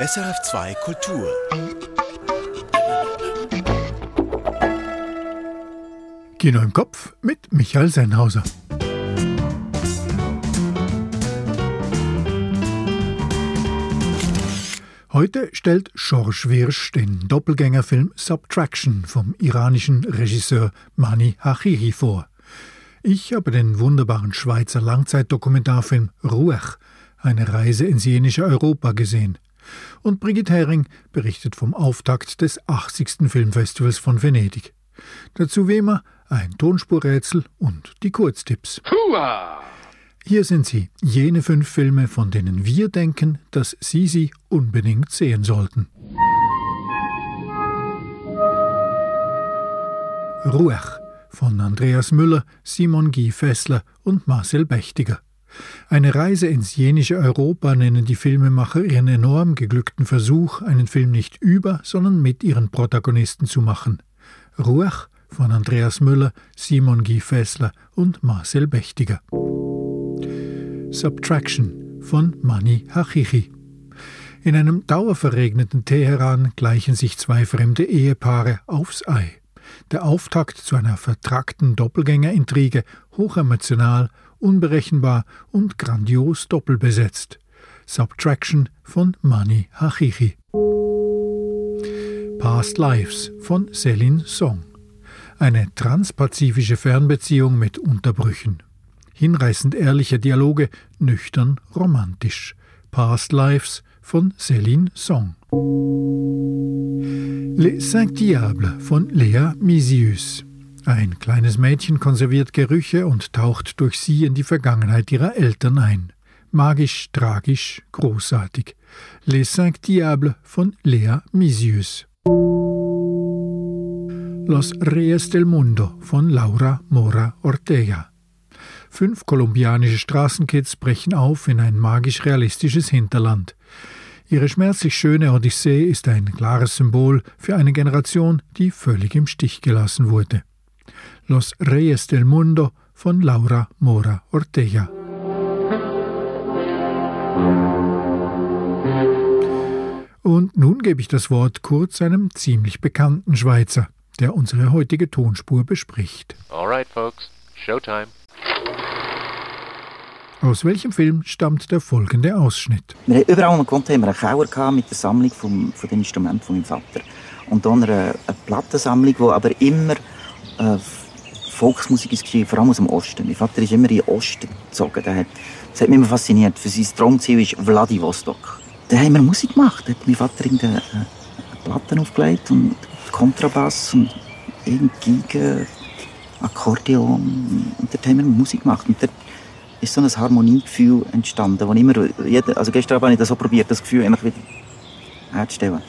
SRF2 Kultur. Kino im Kopf mit Michael Sennhauser. Heute stellt Georges Wirsch den Doppelgängerfilm Subtraction vom iranischen Regisseur Mani Hachiri vor. Ich habe den wunderbaren Schweizer Langzeitdokumentarfilm Ruach, eine Reise ins jenische Europa gesehen. Und Brigitte Hering berichtet vom Auftakt des 80. Filmfestivals von Venedig. Dazu wie immer ein Tonspurrätsel und die Kurztipps. Hua! Hier sind sie, jene fünf Filme, von denen wir denken, dass Sie sie unbedingt sehen sollten. Ruach von Andreas Müller, Simon Guy Fessler und Marcel Bächtiger. Eine Reise ins jenische Europa nennen die Filmemacher ihren enorm geglückten Versuch, einen Film nicht über, sondern mit ihren Protagonisten zu machen. Ruach von Andreas Müller, Simon Guy Fessler und Marcel Bächtiger. Subtraction von Mani Hachichi. In einem dauerverregneten Teheran gleichen sich zwei fremde Ehepaare aufs Ei. Der Auftakt zu einer vertrackten Doppelgängerintrige, hochemotional, unberechenbar und grandios doppelbesetzt. Subtraction von Mani Hachichi. Past Lives von Selin Song. Eine transpazifische Fernbeziehung mit Unterbrüchen. Hinreißend ehrliche Dialoge, nüchtern romantisch. Past Lives von Céline Song. Les Cinq Diables von Lea Misius. Ein kleines Mädchen konserviert Gerüche und taucht durch sie in die Vergangenheit ihrer Eltern ein. Magisch, tragisch, großartig. Les Cinq Diables von Lea Misius. Los Reyes del Mundo von Laura Mora Ortega. Fünf kolumbianische Straßenkids brechen auf in ein magisch-realistisches Hinterland. Ihre schmerzlich schöne Odyssee ist ein klares Symbol für eine Generation, die völlig im Stich gelassen wurde. Los Reyes del Mundo von Laura Mora Ortega. Und nun gebe ich das Wort kurz einem ziemlich bekannten Schweizer der unsere heutige Tonspur bespricht. Alright, folks, Showtime. Aus welchem Film stammt der folgende Ausschnitt? Wir haben überall, wo wir gewohnt haben, wir einen Keller mit der Sammlung vom, von den Instrumenten von meinem Vater. Und dann eine, eine Plattensammlung, die aber immer äh, Volksmusik ist, vor allem aus dem Osten. Mein Vater ist immer in den Osten gezogen. Der hat, das hat mich immer fasziniert. Für sein Traumziel ist Vladivostok. Da haben wir Musik gemacht. Da hat mein Vater irgendeine äh, Platten aufgelegt und Kontrabass und Geige, Akkordeon. Und dort haben wir Musik gemacht. Und dort ist so ein Harmoniegefühl entstanden, wo immer, jeder, also gestern habe ich das so probiert, das Gefühl einfach wieder herzustellen.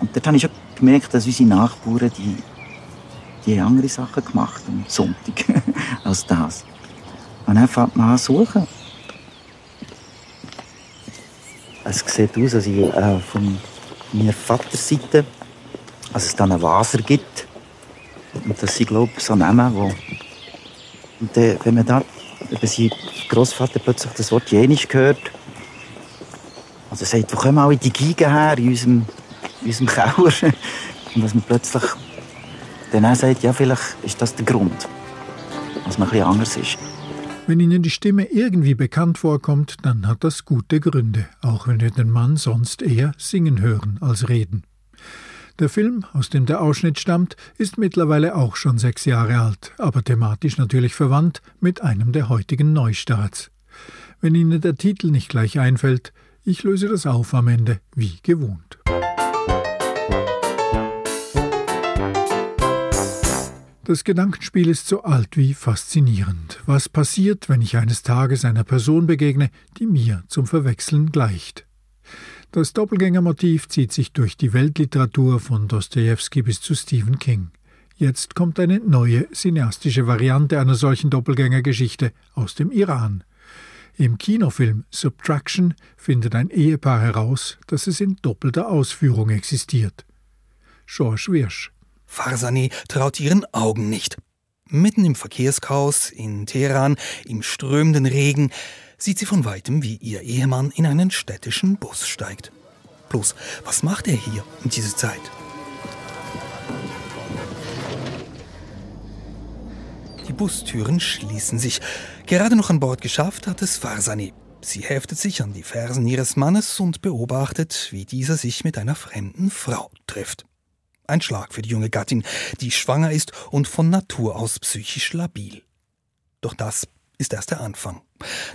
Und dort habe ich schon gemerkt, dass unsere Nachbarn, die, die haben andere Sachen gemacht am Sonntag als das. Und dann fängt man an suchen. Es sieht aus, als ich äh, von meiner Vaterseite dass es dann einen Waser gibt. Und das sind, glaube ich, so Namen, wo... Und äh, wenn man da über seinen Großvater plötzlich das Wort Jenisch hört, also sagt, wo kommen alle die Geigen her in unserem, in unserem Keller? Und dass man plötzlich dann auch sagt, ja, vielleicht ist das der Grund, dass man bisschen anders ist. Wenn Ihnen die Stimme irgendwie bekannt vorkommt, dann hat das gute Gründe, auch wenn wir den Mann sonst eher singen hören als reden. Der Film, aus dem der Ausschnitt stammt, ist mittlerweile auch schon sechs Jahre alt, aber thematisch natürlich verwandt mit einem der heutigen Neustarts. Wenn Ihnen der Titel nicht gleich einfällt, ich löse das auf am Ende, wie gewohnt. Das Gedankenspiel ist so alt wie faszinierend. Was passiert, wenn ich eines Tages einer Person begegne, die mir zum Verwechseln gleicht? Das Doppelgängermotiv zieht sich durch die Weltliteratur von Dostoevsky bis zu Stephen King. Jetzt kommt eine neue cineastische Variante einer solchen Doppelgängergeschichte aus dem Iran. Im Kinofilm Subtraction findet ein Ehepaar heraus, dass es in doppelter Ausführung existiert. George Wirsch. Farsani traut ihren Augen nicht. Mitten im Verkehrschaos in Teheran, im strömenden Regen, sieht sie von weitem, wie ihr Ehemann in einen städtischen Bus steigt. Bloß, was macht er hier in dieser Zeit? Die Bustüren schließen sich. Gerade noch an Bord geschafft hat es Farsani. Sie heftet sich an die Fersen ihres Mannes und beobachtet, wie dieser sich mit einer fremden Frau trifft. Ein Schlag für die junge Gattin, die schwanger ist und von Natur aus psychisch labil. Doch das ist erst der Anfang.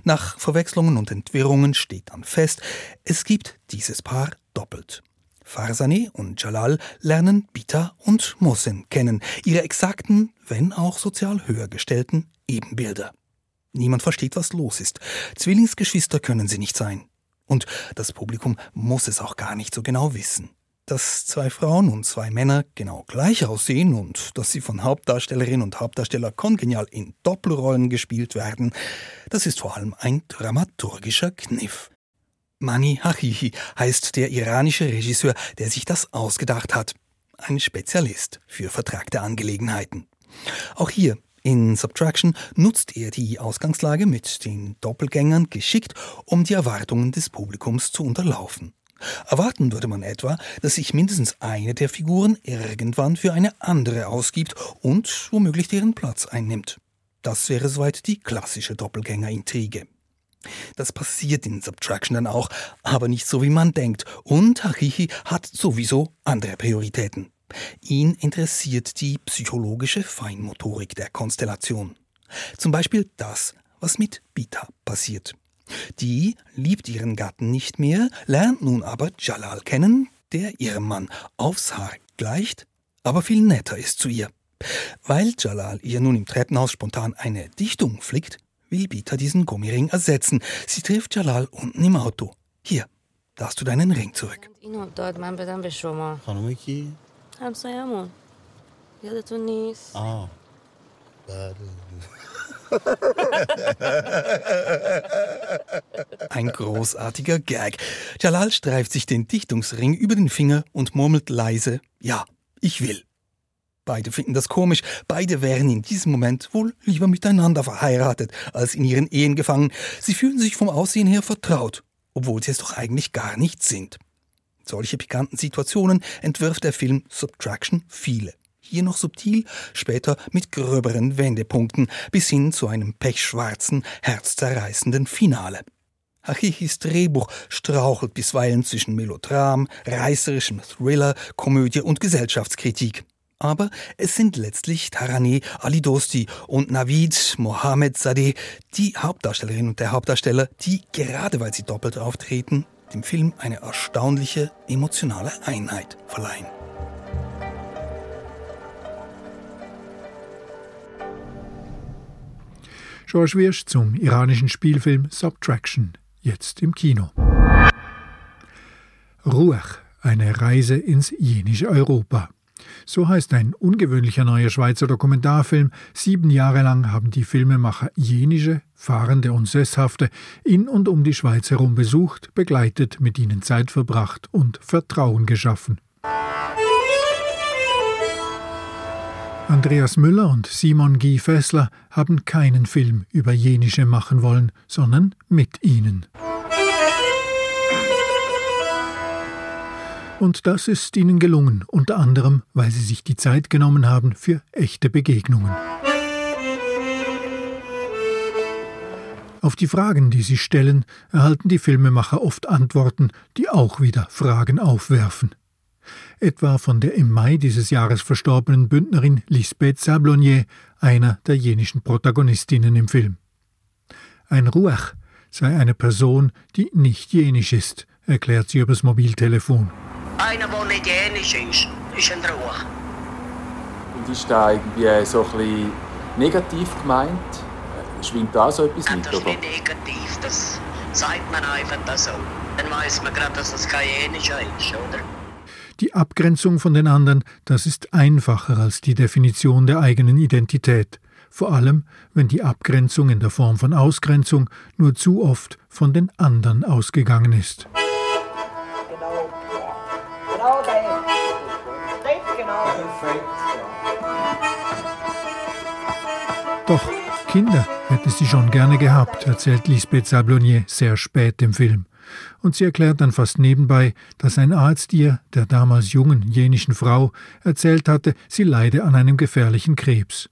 Nach Verwechslungen und Entwirrungen steht dann fest, es gibt dieses Paar doppelt. Farsani und Jalal lernen Bita und Mohsen kennen, ihre exakten, wenn auch sozial höher gestellten Ebenbilder. Niemand versteht, was los ist. Zwillingsgeschwister können sie nicht sein. Und das Publikum muss es auch gar nicht so genau wissen. Dass zwei Frauen und zwei Männer genau gleich aussehen und dass sie von Hauptdarstellerin und Hauptdarsteller kongenial in Doppelrollen gespielt werden, das ist vor allem ein dramaturgischer Kniff. Mani Hachihi heißt der iranische Regisseur, der sich das ausgedacht hat. Ein Spezialist für vertragte Angelegenheiten. Auch hier in Subtraction nutzt er die Ausgangslage mit den Doppelgängern geschickt, um die Erwartungen des Publikums zu unterlaufen. Erwarten würde man etwa, dass sich mindestens eine der Figuren irgendwann für eine andere ausgibt und womöglich deren Platz einnimmt. Das wäre soweit die klassische Doppelgänger-Intrige. Das passiert in Subtraction dann auch, aber nicht so wie man denkt. Und Hachichi hat sowieso andere Prioritäten. Ihn interessiert die psychologische Feinmotorik der Konstellation. Zum Beispiel das, was mit Bita passiert. Die liebt ihren Gatten nicht mehr, lernt nun aber Jalal kennen, der ihrem Mann aufs Haar gleicht, aber viel netter ist zu ihr. Weil Jalal ihr nun im Treppenhaus spontan eine Dichtung flickt, will Bita diesen Gummiring ersetzen. Sie trifft Jalal unten im Auto. Hier, da hast du deinen Ring zurück. Ein großartiger Gag. Jalal streift sich den Dichtungsring über den Finger und murmelt leise, ja, ich will. Beide finden das komisch, beide wären in diesem Moment wohl lieber miteinander verheiratet, als in ihren Ehen gefangen. Sie fühlen sich vom Aussehen her vertraut, obwohl sie es doch eigentlich gar nicht sind. Solche pikanten Situationen entwirft der Film Subtraction viele. Hier noch subtil, später mit gröberen Wendepunkten bis hin zu einem pechschwarzen, herzzerreißenden Finale. Hachichis Drehbuch strauchelt bisweilen zwischen Melodram, reißerischem Thriller, Komödie und Gesellschaftskritik. Aber es sind letztlich Tarane Ali Dosti und Navid Mohamed Sadeh, die Hauptdarstellerin und der Hauptdarsteller, die, gerade weil sie doppelt auftreten, dem Film eine erstaunliche emotionale Einheit verleihen. George Wirsch zum iranischen Spielfilm Subtraction, jetzt im Kino. Ruach, eine Reise ins jenische Europa. So heißt ein ungewöhnlicher neuer Schweizer Dokumentarfilm. Sieben Jahre lang haben die Filmemacher jenische, Fahrende und Sesshafte in und um die Schweiz herum besucht, begleitet, mit ihnen Zeit verbracht und Vertrauen geschaffen. Andreas Müller und Simon Guy Fessler haben keinen Film über Jenische machen wollen, sondern mit ihnen. Und das ist ihnen gelungen, unter anderem, weil sie sich die Zeit genommen haben für echte Begegnungen. Auf die Fragen, die sie stellen, erhalten die Filmemacher oft Antworten, die auch wieder Fragen aufwerfen. Etwa von der im Mai dieses Jahres verstorbenen Bündnerin Lisbeth Sablonier, einer der jenischen Protagonistinnen im Film. Ein Ruach sei eine Person, die nicht jenisch ist, erklärt sie übers Mobiltelefon. Einer, der nicht jenisch ist, ist ein Ruach. Und ist da irgendwie so ein bisschen negativ gemeint? Schwingt da so etwas Nein, mit? das ist nicht negativ, das sagt man einfach so. Dann weiß man gerade, dass das kein jenischer ist, oder? Die Abgrenzung von den anderen, das ist einfacher als die Definition der eigenen Identität, vor allem wenn die Abgrenzung in der Form von Ausgrenzung nur zu oft von den anderen ausgegangen ist. Genau. Genau genau. Doch Kinder hätte sie schon gerne gehabt, erzählt Lisbeth Sablonier sehr spät im Film. Und sie erklärt dann fast nebenbei, dass ein Arzt ihr, der damals jungen jenischen Frau, erzählt hatte, sie leide an einem gefährlichen Krebs.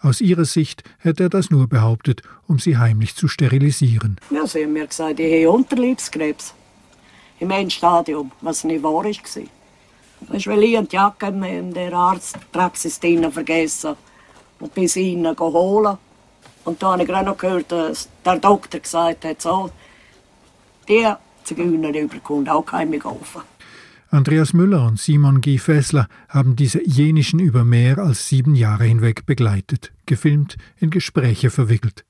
Aus ihrer Sicht hätte er das nur behauptet, um sie heimlich zu sterilisieren. Ja, sie haben mir gesagt, ich habe Unterleibskrebs. Im Endstadium, was nicht wahr war. Weißt du, weil ich die Jacke in der Arztpraxis vergessen und bis ihn holen. Und da habe ich gerade noch gehört, dass der Doktor gesagt hat, so, die Zigeunerüberkunft auch keine geholfen. Andreas Müller und Simon G. Fessler haben diese jenischen über mehr als sieben Jahre hinweg begleitet, gefilmt, in Gespräche verwickelt.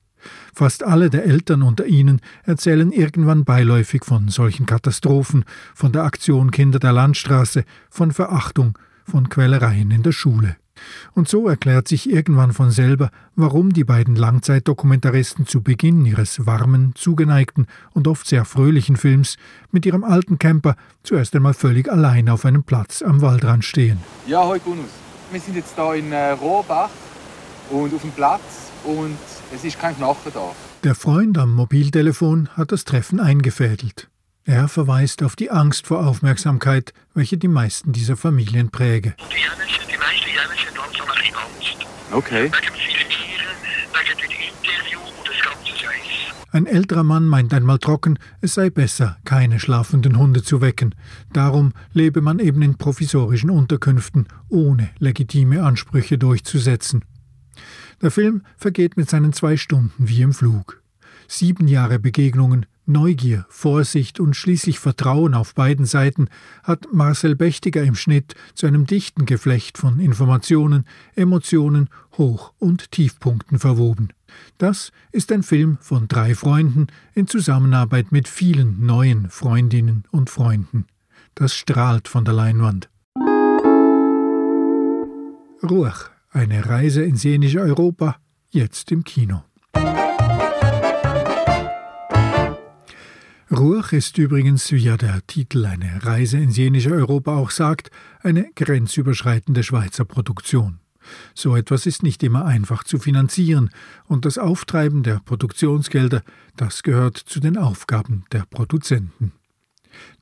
Fast alle der Eltern unter ihnen erzählen irgendwann beiläufig von solchen Katastrophen, von der Aktion Kinder der Landstraße, von Verachtung, von Quälereien in der Schule. Und so erklärt sich irgendwann von selber, warum die beiden Langzeitdokumentaristen zu Beginn ihres warmen, zugeneigten und oft sehr fröhlichen Films mit ihrem alten Camper zuerst einmal völlig allein auf einem Platz am Waldrand stehen. Ja, hoi Gunus. Wir sind jetzt hier in äh, Rohrbach und auf dem Platz und es ist kein Knochen da. Der Freund am Mobiltelefon hat das Treffen eingefädelt. Er verweist auf die Angst vor Aufmerksamkeit, welche die meisten dieser Familien präge. Die, Scheiß. Ein älterer Mann meint einmal trocken, es sei besser, keine schlafenden Hunde zu wecken. Darum lebe man eben in provisorischen Unterkünften, ohne legitime Ansprüche durchzusetzen. Der Film vergeht mit seinen zwei Stunden wie im Flug. Sieben Jahre Begegnungen, Neugier, Vorsicht und schließlich Vertrauen auf beiden Seiten hat Marcel Bechtiger im Schnitt zu einem dichten Geflecht von Informationen, Emotionen, Hoch- und Tiefpunkten verwoben. Das ist ein Film von drei Freunden in Zusammenarbeit mit vielen neuen Freundinnen und Freunden. Das strahlt von der Leinwand. Ruach, eine Reise ins jenische Europa, jetzt im Kino. Ruach ist übrigens, wie ja der Titel Eine Reise ins jenische Europa auch sagt, eine grenzüberschreitende Schweizer Produktion. So etwas ist nicht immer einfach zu finanzieren, und das Auftreiben der Produktionsgelder, das gehört zu den Aufgaben der Produzenten.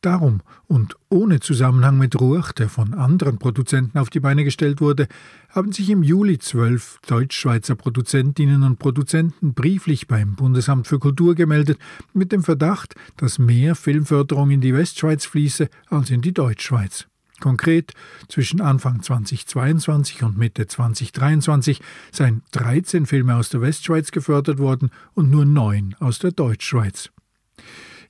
Darum und ohne Zusammenhang mit Ruach, der von anderen Produzenten auf die Beine gestellt wurde, haben sich im Juli zwölf Deutsch-Schweizer Produzentinnen und Produzenten brieflich beim Bundesamt für Kultur gemeldet, mit dem Verdacht, dass mehr Filmförderung in die Westschweiz fließe als in die Deutschschweiz. Konkret, zwischen Anfang 2022 und Mitte 2023 seien 13 Filme aus der Westschweiz gefördert worden und nur neun aus der Deutschschweiz.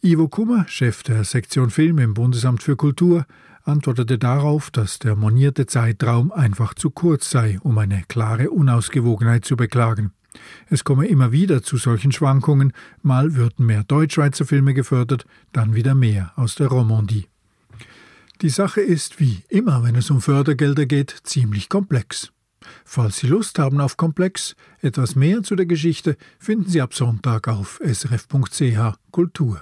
Ivo Kummer, Chef der Sektion Film im Bundesamt für Kultur, antwortete darauf, dass der monierte Zeitraum einfach zu kurz sei, um eine klare Unausgewogenheit zu beklagen. Es komme immer wieder zu solchen Schwankungen, mal würden mehr Deutschschweizer Filme gefördert, dann wieder mehr aus der Romandie. Die Sache ist, wie immer, wenn es um Fördergelder geht, ziemlich komplex. Falls Sie Lust haben auf Komplex, etwas mehr zu der Geschichte finden Sie ab Sonntag auf srf.ch Kultur.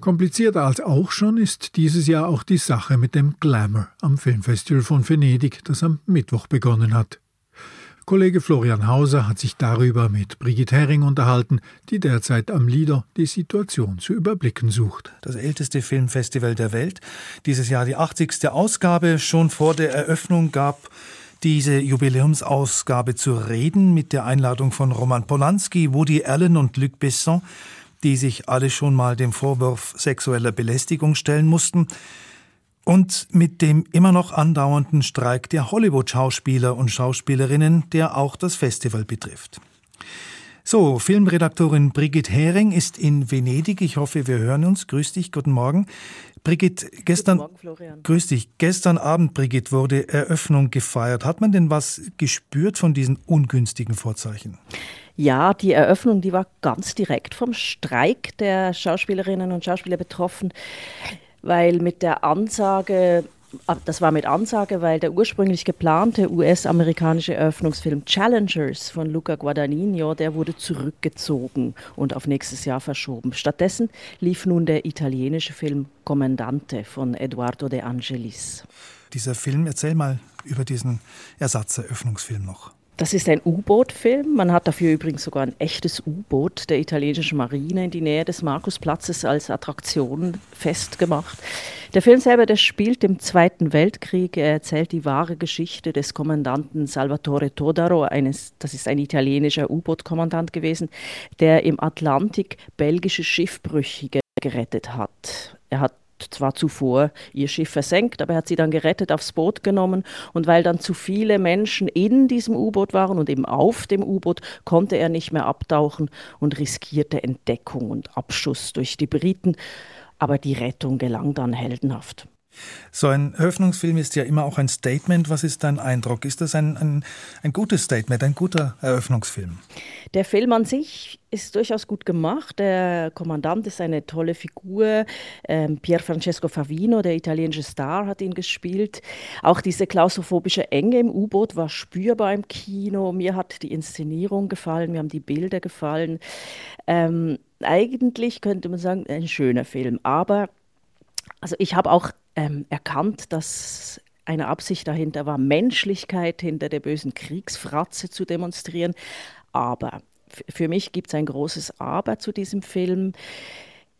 Komplizierter als auch schon ist dieses Jahr auch die Sache mit dem Glamour am Filmfestival von Venedig, das am Mittwoch begonnen hat. Kollege Florian Hauser hat sich darüber mit Brigitte Herring unterhalten, die derzeit am Lido die Situation zu überblicken sucht. Das älteste Filmfestival der Welt, dieses Jahr die 80. Ausgabe. Schon vor der Eröffnung gab diese Jubiläumsausgabe zu reden mit der Einladung von Roman Polanski, Woody Allen und Luc Besson, die sich alle schon mal dem Vorwurf sexueller Belästigung stellen mussten und mit dem immer noch andauernden Streik der Hollywood-Schauspieler und Schauspielerinnen, der auch das Festival betrifft. So, Filmredaktorin Brigitte Hering ist in Venedig. Ich hoffe, wir hören uns. Grüß dich, guten Morgen. Brigitte, gestern, Guten Morgen, Florian. grüß dich. Gestern Abend, Brigitte, wurde Eröffnung gefeiert. Hat man denn was gespürt von diesen ungünstigen Vorzeichen? Ja, die Eröffnung, die war ganz direkt vom Streik der Schauspielerinnen und Schauspieler betroffen, weil mit der Ansage, das war mit Ansage, weil der ursprünglich geplante US-amerikanische Eröffnungsfilm Challengers von Luca Guadagnino, der wurde zurückgezogen und auf nächstes Jahr verschoben. Stattdessen lief nun der italienische Film Comandante von Eduardo De Angelis. Dieser Film, erzähl mal über diesen Ersatzeröffnungsfilm noch. Das ist ein U-Boot-Film. Man hat dafür übrigens sogar ein echtes U-Boot der italienischen Marine in die Nähe des Markusplatzes als Attraktion festgemacht. Der Film selber, der spielt im Zweiten Weltkrieg. Er erzählt die wahre Geschichte des Kommandanten Salvatore Todaro. Eines, das ist ein italienischer U-Boot-Kommandant gewesen, der im Atlantik belgische Schiffbrüchige gerettet hat. Er hat zwar zuvor ihr Schiff versenkt, aber er hat sie dann gerettet, aufs Boot genommen und weil dann zu viele Menschen in diesem U-Boot waren und eben auf dem U-Boot, konnte er nicht mehr abtauchen und riskierte Entdeckung und Abschuss durch die Briten, aber die Rettung gelang dann heldenhaft. So ein Eröffnungsfilm ist ja immer auch ein Statement. Was ist dein Eindruck? Ist das ein, ein, ein gutes Statement, ein guter Eröffnungsfilm? Der Film an sich ist durchaus gut gemacht. Der Kommandant ist eine tolle Figur. Ähm, Pier Francesco Favino, der italienische Star, hat ihn gespielt. Auch diese klaustrophobische Enge im U-Boot war spürbar im Kino. Mir hat die Inszenierung gefallen, mir haben die Bilder gefallen. Ähm, eigentlich könnte man sagen, ein schöner Film. Aber also ich habe auch ähm, erkannt, dass eine Absicht dahinter war, Menschlichkeit hinter der bösen Kriegsfratze zu demonstrieren. Aber für mich gibt es ein großes Aber zu diesem Film.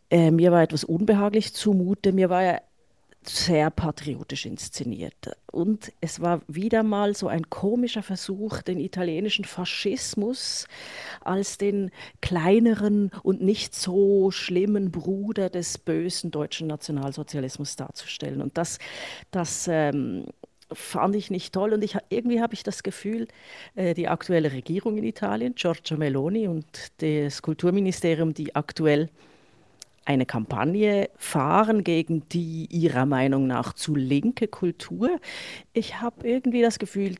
Äh, mir war etwas unbehaglich zumute. Mir war ja sehr patriotisch inszeniert. Und es war wieder mal so ein komischer Versuch, den italienischen Faschismus als den kleineren und nicht so schlimmen Bruder des bösen deutschen Nationalsozialismus darzustellen. Und das, das ähm, fand ich nicht toll. Und ich, irgendwie habe ich das Gefühl, äh, die aktuelle Regierung in Italien, Giorgio Meloni und das Kulturministerium, die aktuell eine Kampagne fahren gegen die ihrer Meinung nach zu linke Kultur. Ich habe irgendwie das Gefühl,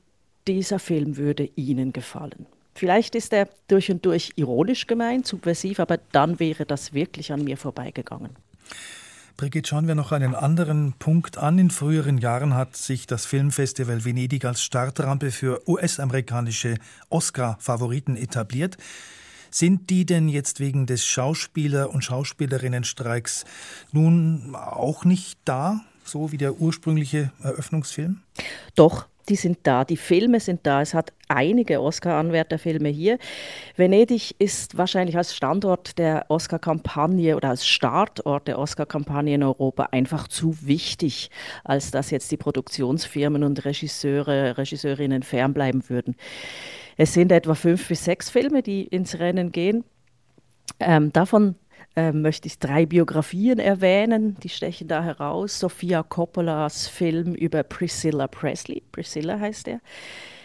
dieser Film würde ihnen gefallen. Vielleicht ist er durch und durch ironisch gemeint, subversiv, aber dann wäre das wirklich an mir vorbeigegangen. Brigitte, schauen wir noch einen anderen Punkt an. In früheren Jahren hat sich das Filmfestival Venedig als Startrampe für US-amerikanische Oscar-Favoriten etabliert. Sind die denn jetzt wegen des Schauspieler- und Schauspielerinnenstreiks nun auch nicht da, so wie der ursprüngliche Eröffnungsfilm? Doch, die sind da, die Filme sind da. Es hat einige Oscar-Anwärterfilme hier. Venedig ist wahrscheinlich als Standort der Oscar-Kampagne oder als Startort der Oscar-Kampagne in Europa einfach zu wichtig, als dass jetzt die Produktionsfirmen und Regisseure, Regisseurinnen fernbleiben würden. Es sind etwa fünf bis sechs Filme, die ins Rennen gehen. Ähm, davon ähm, möchte ich drei Biografien erwähnen, die stechen da heraus. Sofia Coppolas Film über Priscilla Presley, Priscilla heißt er.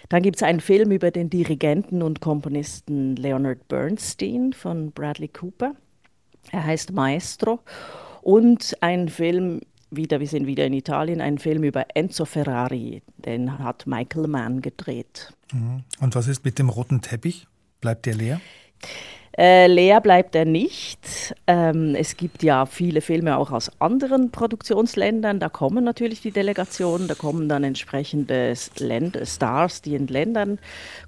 Dann gibt es einen Film über den Dirigenten und Komponisten Leonard Bernstein von Bradley Cooper. Er heißt Maestro. Und ein Film, wieder, wir sind wieder in Italien, ein Film über Enzo Ferrari, den hat Michael Mann gedreht. Mhm. Und was ist mit dem roten Teppich? Bleibt der leer? Äh, leer bleibt er nicht. Ähm, es gibt ja viele Filme auch aus anderen Produktionsländern. Da kommen natürlich die Delegationen, da kommen dann entsprechende Länder, Stars, die in Ländern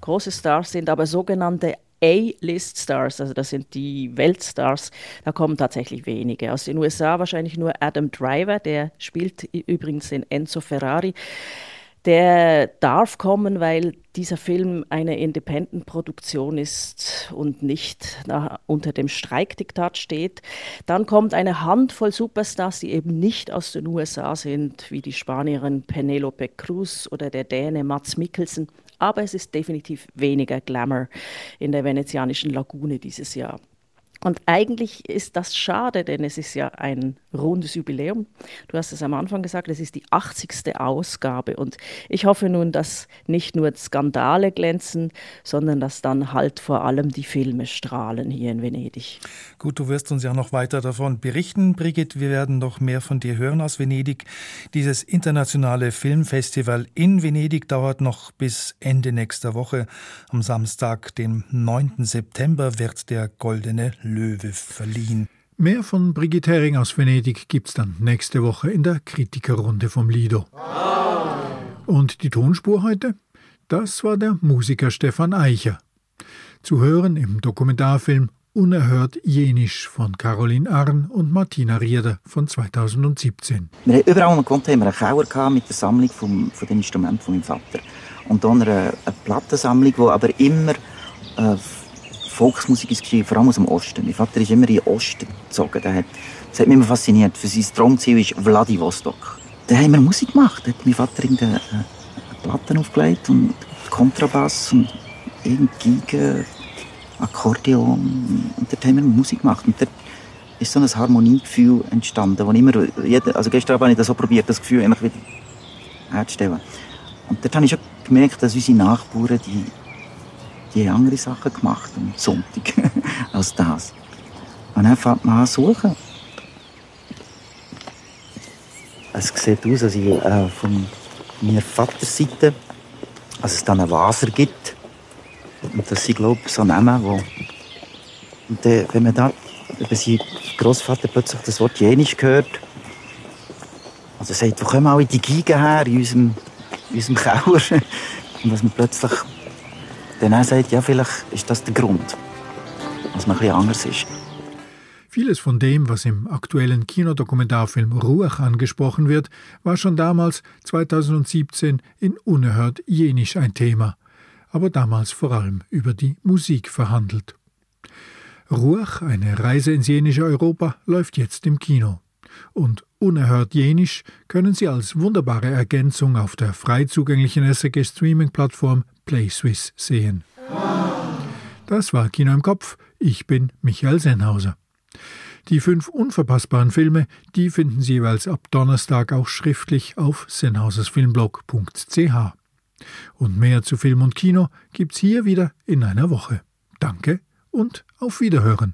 große Stars sind, aber sogenannte A-List-Stars, also das sind die Weltstars, da kommen tatsächlich wenige. Aus den USA wahrscheinlich nur Adam Driver, der spielt übrigens den Enzo Ferrari. Der darf kommen, weil dieser Film eine Independent-Produktion ist und nicht na, unter dem Streikdiktat steht. Dann kommt eine Handvoll Superstars, die eben nicht aus den USA sind, wie die Spanierin Penelope Cruz oder der Däne Mats Mikkelsen. Aber es ist definitiv weniger Glamour in der venezianischen Lagune dieses Jahr. Und eigentlich ist das schade, denn es ist ja ein rundes Jubiläum. Du hast es am Anfang gesagt, es ist die 80. Ausgabe. Und ich hoffe nun, dass nicht nur Skandale glänzen, sondern dass dann halt vor allem die Filme strahlen hier in Venedig. Gut, du wirst uns ja noch weiter davon berichten, Brigitte. Wir werden noch mehr von dir hören aus Venedig. Dieses internationale Filmfestival in Venedig dauert noch bis Ende nächster Woche. Am Samstag, dem 9. September, wird der Goldene Löwe verliehen. Mehr von Brigitte Hering aus Venedig gibt's dann nächste Woche in der Kritikerrunde vom Lido. Und die Tonspur heute? Das war der Musiker Stefan Eicher. Zu hören im Dokumentarfilm Unerhört Jenisch von Caroline Arn und Martina Rieder von 2017. Wir haben überall, wo wir gewohnt haben, wir einen Keller mit der Sammlung vom, von den Instrumenten von meinem Vater. Und dann eine, eine Plattensammlung, die aber immer äh, Volksmusik ist, vor allem aus dem Osten. Mein Vater ist immer in den Osten gezogen. Der hat, das hat mich immer fasziniert. Für sein Traumziel ist Vladivostok. Da haben wir Musik gemacht. Da hat mein Vater irgendeine äh, Platten aufgelegt und Kontrabass und irgendwie Akkordeon. Und dort haben wir Musik gemacht. Und dort ist so ein Harmoniegefühl entstanden, wo immer, jeder, also gestern habe ich das so probiert, das Gefühl einfach wieder herzustellen. Und dort habe ich schon gemerkt, dass unsere Nachbarn, die, die andere Sachen gemacht am Sonntag als das. Und dann fängt man an suchen. Es sieht aus, als ich äh, von meiner Vaterseite, als es dann einen Waser gibt. Und das sind, glaube ich, so Namen, wo... Und äh, wenn man da über seinen Großvater plötzlich das Wort Jenisch hört, also sagt, wo kommen alle die Gigen her in unserem, in unserem Keller? Und dass man plötzlich dann auch sagt, ja, vielleicht ist das der Grund, dass man bisschen anders ist. Vieles von dem, was im aktuellen Kinodokumentarfilm Ruach angesprochen wird, war schon damals, 2017, in Unerhört Jenisch ein Thema, aber damals vor allem über die Musik verhandelt. Ruach, eine Reise ins jenische Europa, läuft jetzt im Kino. Und Unerhört Jenisch können Sie als wunderbare Ergänzung auf der frei zugänglichen SRG-Streaming-Plattform PlaySwiss sehen. Das war Kino im Kopf. Ich bin Michael Sennhauser. Die fünf unverpassbaren Filme, die finden Sie jeweils ab Donnerstag auch schriftlich auf sennhausersfilmblog.ch. Und mehr zu Film und Kino gibt's hier wieder in einer Woche. Danke und auf Wiederhören.